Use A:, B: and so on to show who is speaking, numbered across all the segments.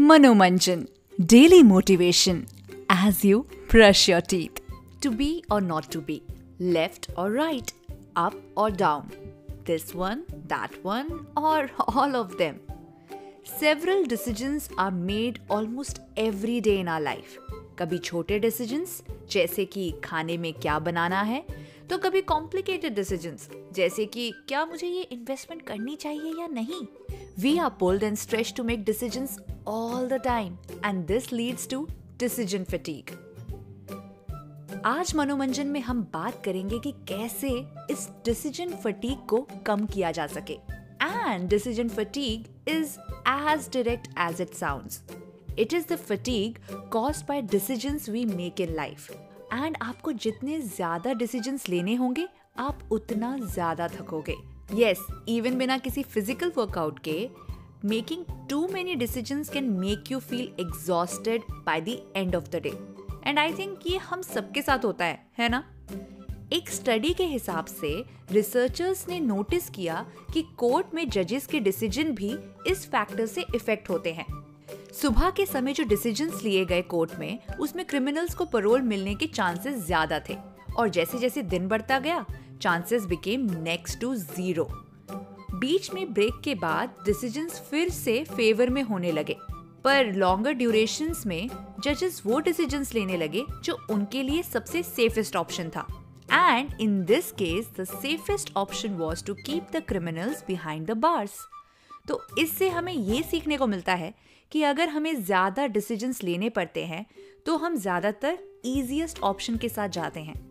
A: Manomanjan daily motivation as you brush your teeth to be or not to be left or right up or down this one that one or all of them several decisions are made almost every day in our life कभी छोटे decisions जैसे कि खाने में क्या बनाना है तो कभी कॉम्प्लिकेटेड डिसीजंस जैसे कि क्या मुझे ये इन्वेस्टमेंट करनी चाहिए या नहीं? We are pulled and stretch to make decisions all the time and this leads to decision fatigue आज मनोरंजन में हम बात करेंगे कि कैसे इस डिसीज़न फटीक को कम किया जा सके। And decision fatigue is as direct as it sounds it is the fatigue caused by decisions we make in life and आपको जितने ज़्यादा डिसीजंस लेने होंगे, आप उतना ज़्यादा थकोगे। यस इवन बिना किसी फ़िज़िकल वर्कआउट के making too many decisions can make you feel exhausted by the end of the day and I think ये हम सबके साथ होता है है ना? एक स्टडी के हिसाब से रिसर्चर्स ने नोटिस किया कि कोर्ट में जजेस के डिसीज़न भी इस फैक्टर से इफ़ेक्ट होते हैं। सुबह के समय जो डिसीजंस लिए गए कोर्ट में, उसमें क्रिमिनल्स को परोल मिलने के चांसेस ज़्यादा थे। और जैसे जैसे दिन बढ़ता गया chances became next to zero बीच में ब्रेक के बाद डिसीजंस फिर से फेवर में होने लगे पर लॉन्गर ड्यूरेशन में जजेस वो डिसीजंस लेने लगे जो उनके लिए सबसे सेफेस्ट ऑप्शन था and in this case the safest option was to keep the criminals behind the bars तो इससे हमें ये सीखने को मिलता है कि अगर हमें ज़्यादा डिसीजंस लेने पड़ते हैं तो हम ज़्यादातर ईजिएस्ट ऑप्शन के साथ जाते हैं।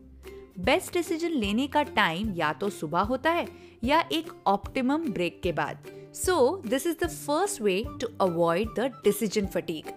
A: बेस्ट डिसीज़न लेने का टाइम या तो सुबह होता है या एक ऑप्टिमम ब्रेक के बाद so this is the first way to avoid the decision fatigue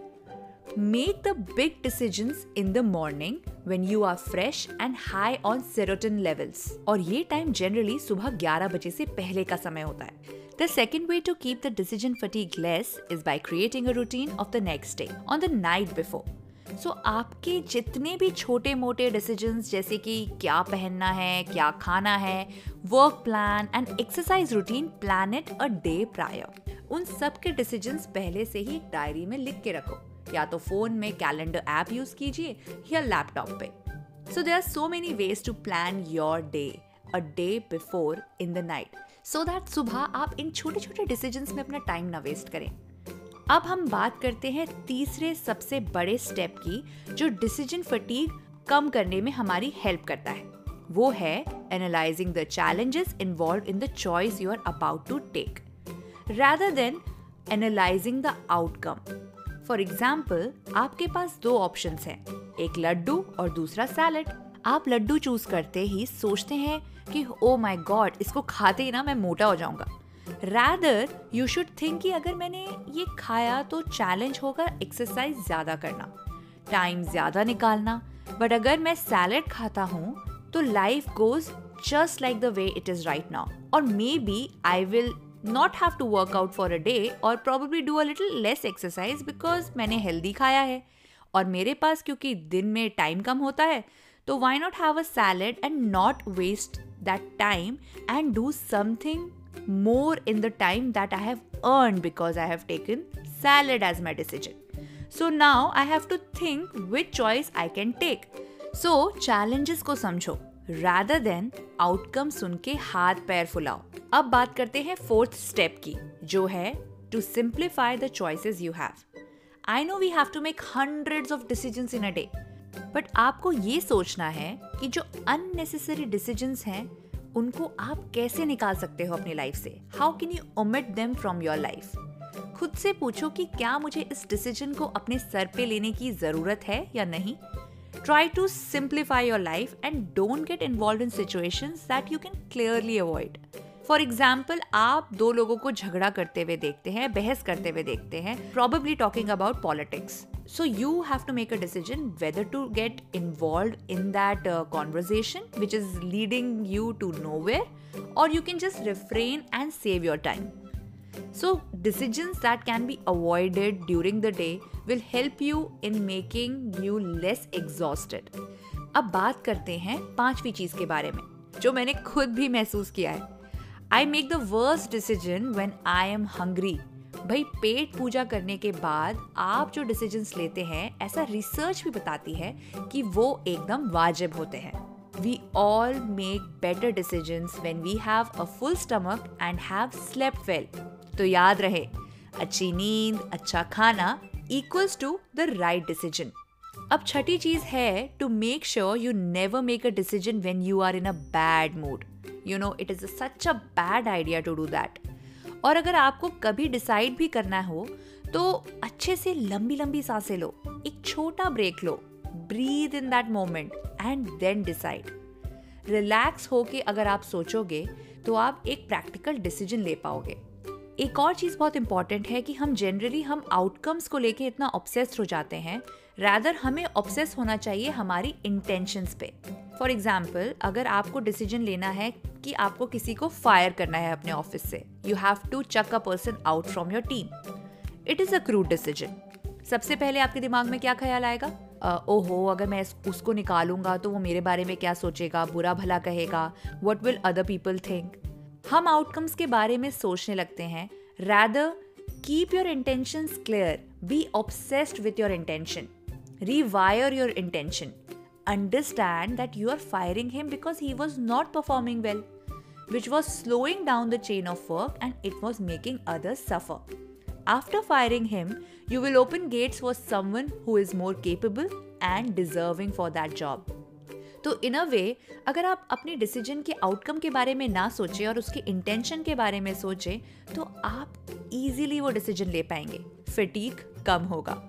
A: make the big decisions in the morning when you are fresh and high on serotonin levels और ये टाइम जनरली सुबह 11 बजे से पहले का समय होता है The second way to keep the decision fatigue less is by creating a routine of the next day on the night before. So so, आपके जितने भी छोटे मोटे डिसीजंस जैसे कि क्या पहनना है क्या खाना है work plan and exercise routine plan it a day prior उन सब के डिसीजंस पहले से ही डायरी में लिख के रखो। या तो फ़ोन में कैलेंडर ऐप यूज़ कीजिए या लैपटॉप पे। So there are so many ways to plan your day a day before in the night so that सुबह आप इन छोटे छोटे डिसीज़न में अपना टाइम ना वेस्ट करें। अब हम बात करते हैं तीसरे सबसे बड़े स्टेप की, जो डिसीज़न फटीग कम करने में हमारी हेल्प करता है। वो है analysing the challenges involve in the choice you are about to take rather then analysing the outcome for example आपके पास दो ऑप्शन हैं, एक लड्डू और दूसरा सैलड आप लड्डू चूज़ करते ही सोचते हैं कि ओ माई गॉड इसको खाते ही ना मैं मोटा हो जाऊँगा। रैदर यू शुड थिंक कि अगर मैंने ये खाया तो चैलेंज होगा एक्सरसाइज ज़्यादा करना टाइम ज़्यादा निकालना। बट अगर मैं सैलड खाता हूँ तो life goes just like the way it is right now or maybe I will not have to work out for a day or probably do a little less exercise because मैंने healthy खाया है। और मेरे पास क्योंकि दिन में time कम होता है तो why not have a salad and not waste that time and do something more in the time that I have earned because I have taken salad as my decision. So now I have to think which choice I can take. So challenges को समझो rather than outcome सुन के हाथ पैर फुलाओ अब बात करते हैं fourth step की जो है to simplify the choices you have. I know we have to make hundreds of decisions in a day. But आपको ये सोचना है कि जो अननेसेसरी डिसीजंस हैं उनको आप कैसे निकाल सकते हो अपनी लाइफ से? How can you omit them from your life खुद से पूछो कि क्या मुझे इस डिसीज़न को अपने सर पे लेने की ज़रूरत है या नहीं? Try to simplify your life and don't get involve in situation that you can clearly avoid for example आप दो लोगों को झगड़ा करते हुए देखते हैं, बहस करते हुए देखते हैं probably talking about politics so you have to make a decision whether to get involved in that uh, conversation which is leading you to nowhere or you can just refrain and save your time so decisions that can be avoided during the day will help you in making you less exhausted अब बात करते हैं पांचवी चीज के बारे में जो मैंने खुद भी महसूस किया है I make the worst decision when I am hungry भाई, पेट पूजा करने के बाद आप जो डिसीजंस लेते हैं, ऐसा रिसर्च भी बताती है कि वो एकदम वाजिब होते हैं। We all make better decisions when we have a full stomach and have slept well तो याद रहे, अच्छी नींद अच्छा खाना equals to the right decision अब छठी चीज़ है to make sure you never make a decision when you are in a bad mood you know it is such a bad idea to do that और अगर आपको कभी decide भी करना हो तो अच्छे से लंबी लंबी साँसें लो, एक छोटा break low breathe in that moment and then decide relax होके अगर आप सोचोगे तो आप एक प्रैक्टिकल डिसीज़न ले पाओगे। एक और चीज़ बहुत इंपॉर्टेंट है कि हम जनरली हम आउटकम्स को लेके इतना ऑब्सेस्ड हो जाते हैं रैदर हमें ऑब्सेस होना चाहिए हमारी इंटेंशंस पे। फॉर एग्ज़ाम्पल अगर आपको डिसीज़न लेना है कि आपको किसी को फायर करना है अपने ऑफ़िस से you have to chuck a person out from your team it is a crude decision सबसे पहले आपके दिमाग में क्या ख्याल आएगा? ओहो, अगर मैं उसको निकालूँगा तो वो मेरे बारे में क्या सोचेगा? बुरा भला कहेगा? What will other people think हम आउटकम्स के बारे में सोचने लगते हैं। Rather keep your intention clear be obsessed with your intention rewire your intention. Understand that you are firing him because he was not performing well, which was slowing down the chain of work and it was making others suffer. After firing him, you will open gates for someone who is more capable and deserving for that job. तो इन अ वे अगर आप अपने decision के outcome के बारे में ना सोचें और उसके इंटेंशन के बारे में सोचें तो आप इजीली वो डिसीज़न ले पाएँगे फिटीक कम होगा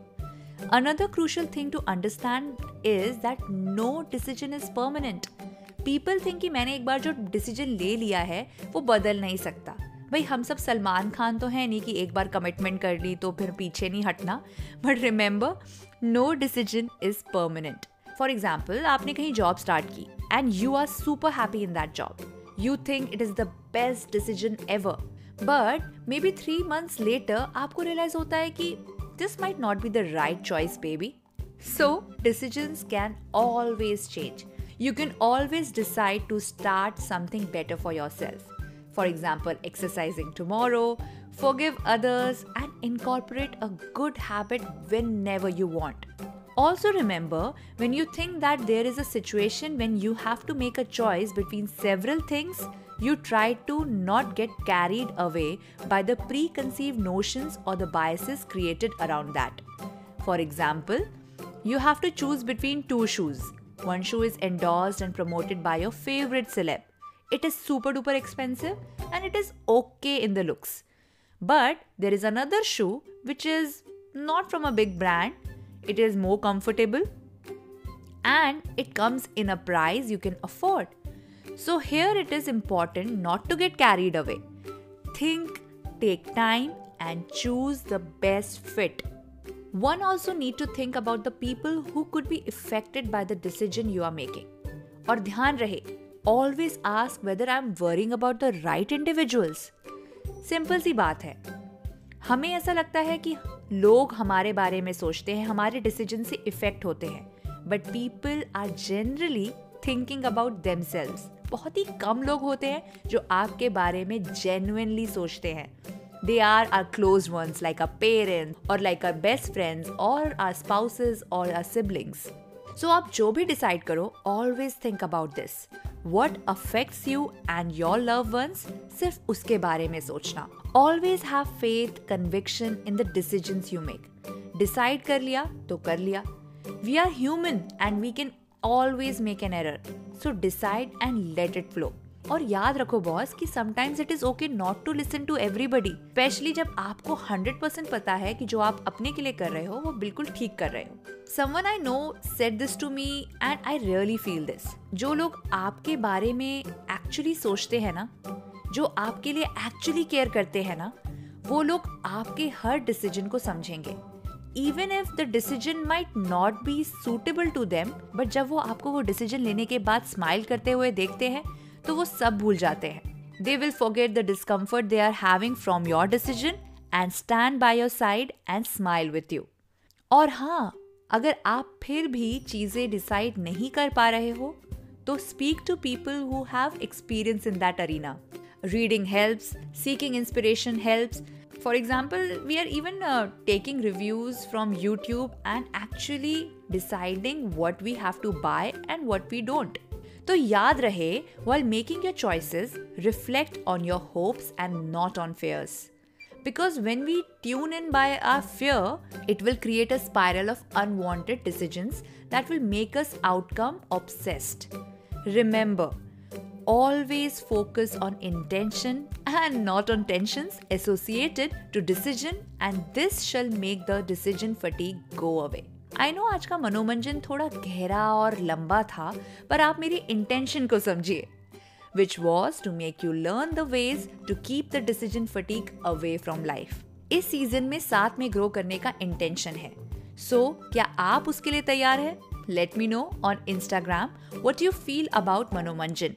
A: Another crucial thing to understand is that no decision is permanent. People think कि मैंने एक बार जो डिसीज़न ले लिया है, वो बदल नहीं सकता। भाई, हम सब सलमान खान तो हैं नहीं कि एक बार कमिटमेंट कर ली तो फिर पीछे नहीं हटना। But remember no decision is permanent for example आपने कहीं जॉब स्टार्ट की and you are super happy in that job you think it is the best decision ever but maybe three months later आपको realise होता है कि this might not be the right choice, baby. So, decisions can always change. You can always decide to start something better for yourself. For example, exercising tomorrow, forgive others, and incorporate a good habit whenever you want. Also, remember when you think that there is a situation when you have to make a choice between several things, you try to not get carried away by the preconceived notions or the biases created around that. For example, you have to choose between two shoes. One shoe is endorsed and promoted by your favorite celeb. It is super duper expensive and it is okay in the looks. But there is another shoe which is not from a big brand, it is more comfortable and it comes in a price you can afford. So, here it is important not to get carried away. Think, take time, and choose the best fit. One also need to think about the people who could be affected by the decision you are making. और ध्यान रहे always ask whether I'm worrying about the right individuals. Simple सी बात है हमें ऐसा लगता है कि लोग हमारे बारे में सोचते हैं हमारे डिसीज़न से इफ़ेक्ट होते हैं but people are generally thinking about themselves बहुत ही कम लोग होते हैं जो आपके बारे में जेन्युइनली सोचते हैं। They are our close ones like a parents or like our best friends or our spouses or our siblings so आप जो भी डिसाइड करो always think about this what affects you and your love ones सिर्फ़ उसके बारे में सोचना। Always have faith conviction in the decision you make decide कर लिया तो कर लिया। We are human and we can always make an error so decide and let it flow और याद रखो बॉस कि sometimes it is okay not to listen to everybody specially जब आपको हंड्रेड परसेंट पता है कि जो आप अपने के लिए कर रहे हो, वो बिल्कुल ठीक कर रहे हो। Someone I know said this to me and I really feel this जो लोग आपके बारे में एक्चुअली सोचते हैं ना, जो आपके लिए एक्चुअली केयर करते हैं ना, वो लोग आपके हर डिसीज़न को समझेंगे। Even if the decision might not be suitable to them but जब वो आपको वो डिसीज़न लेने के बाद स्माइल करते हुए देखते हैं तो वो सब भूल जाते हैं। They will forget the discomfort they are having from your decision and stand by your side and smile with you और हाँ अगर आप फिर भी चीज़ें डिसाइड नहीं कर पा रहे हो तो speak to people who have experience in that arena reading helps seeking inspiration helps For example, we are even uh, taking reviews from YouTube and actually deciding what we have to buy and what we don't. तो याद रहे while making your choices, reflect on your hopes and not on fears. Because when we tune in by our fear, it will create a spiral of unwanted decisions that will make us outcome obsessed. Remember, always focus on intention and not on tensions associated to decision and this shall make the decision fatigue go away. I know आज का मनोरंजन थोड़ा गहरा और लंबा था पर आप मेरी इंटेंशन को समझिए which was to make you learn the ways to keep the decision fatigue away from life इस सीज़न में साथ में ग्रो करने का इंटेंशन है। सो so, क्या आप उसके लिए तैयार है? Let me know on Instagram what you feel about Manomanjan.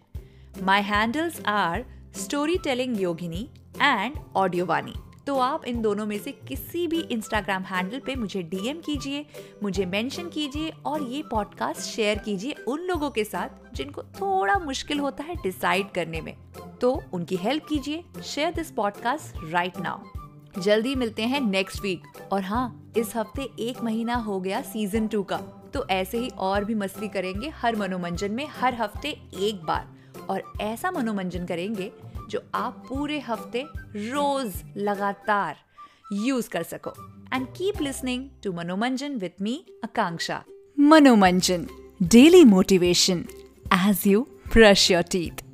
A: My handles are story telling Yogini and Audiovani तो आप इन दोनों में से किसी भी इंस्टाग्राम हैंडल पे मुझे डीएम कीजिए, मुझे मेंशन कीजिए और ये पॉडकास्ट शेयर कीजिए उन लोगों के साथ जिनको थोड़ा मुश्किल होता है डिसाइड करने में। तो उनकी हेल्प कीजिए share this podcast right now जल्दी मिलते हैं नेक्स्ट वीक और हाँ इस हफ़्ते एक महीना हो गया सीज़न टू का। तो ऐसे ही और भी मस्ती करेंगे हर मनोरंजन में, हर हफ़्ते एक बार। और ऐसा मनोमंजन करेंगे जो आप पूरे हफ़्ते रोज लगातार यूज़ कर सको। And keep listening to Manomanjan with me Akanksha Manomanjan daily motivation as you brush your teeth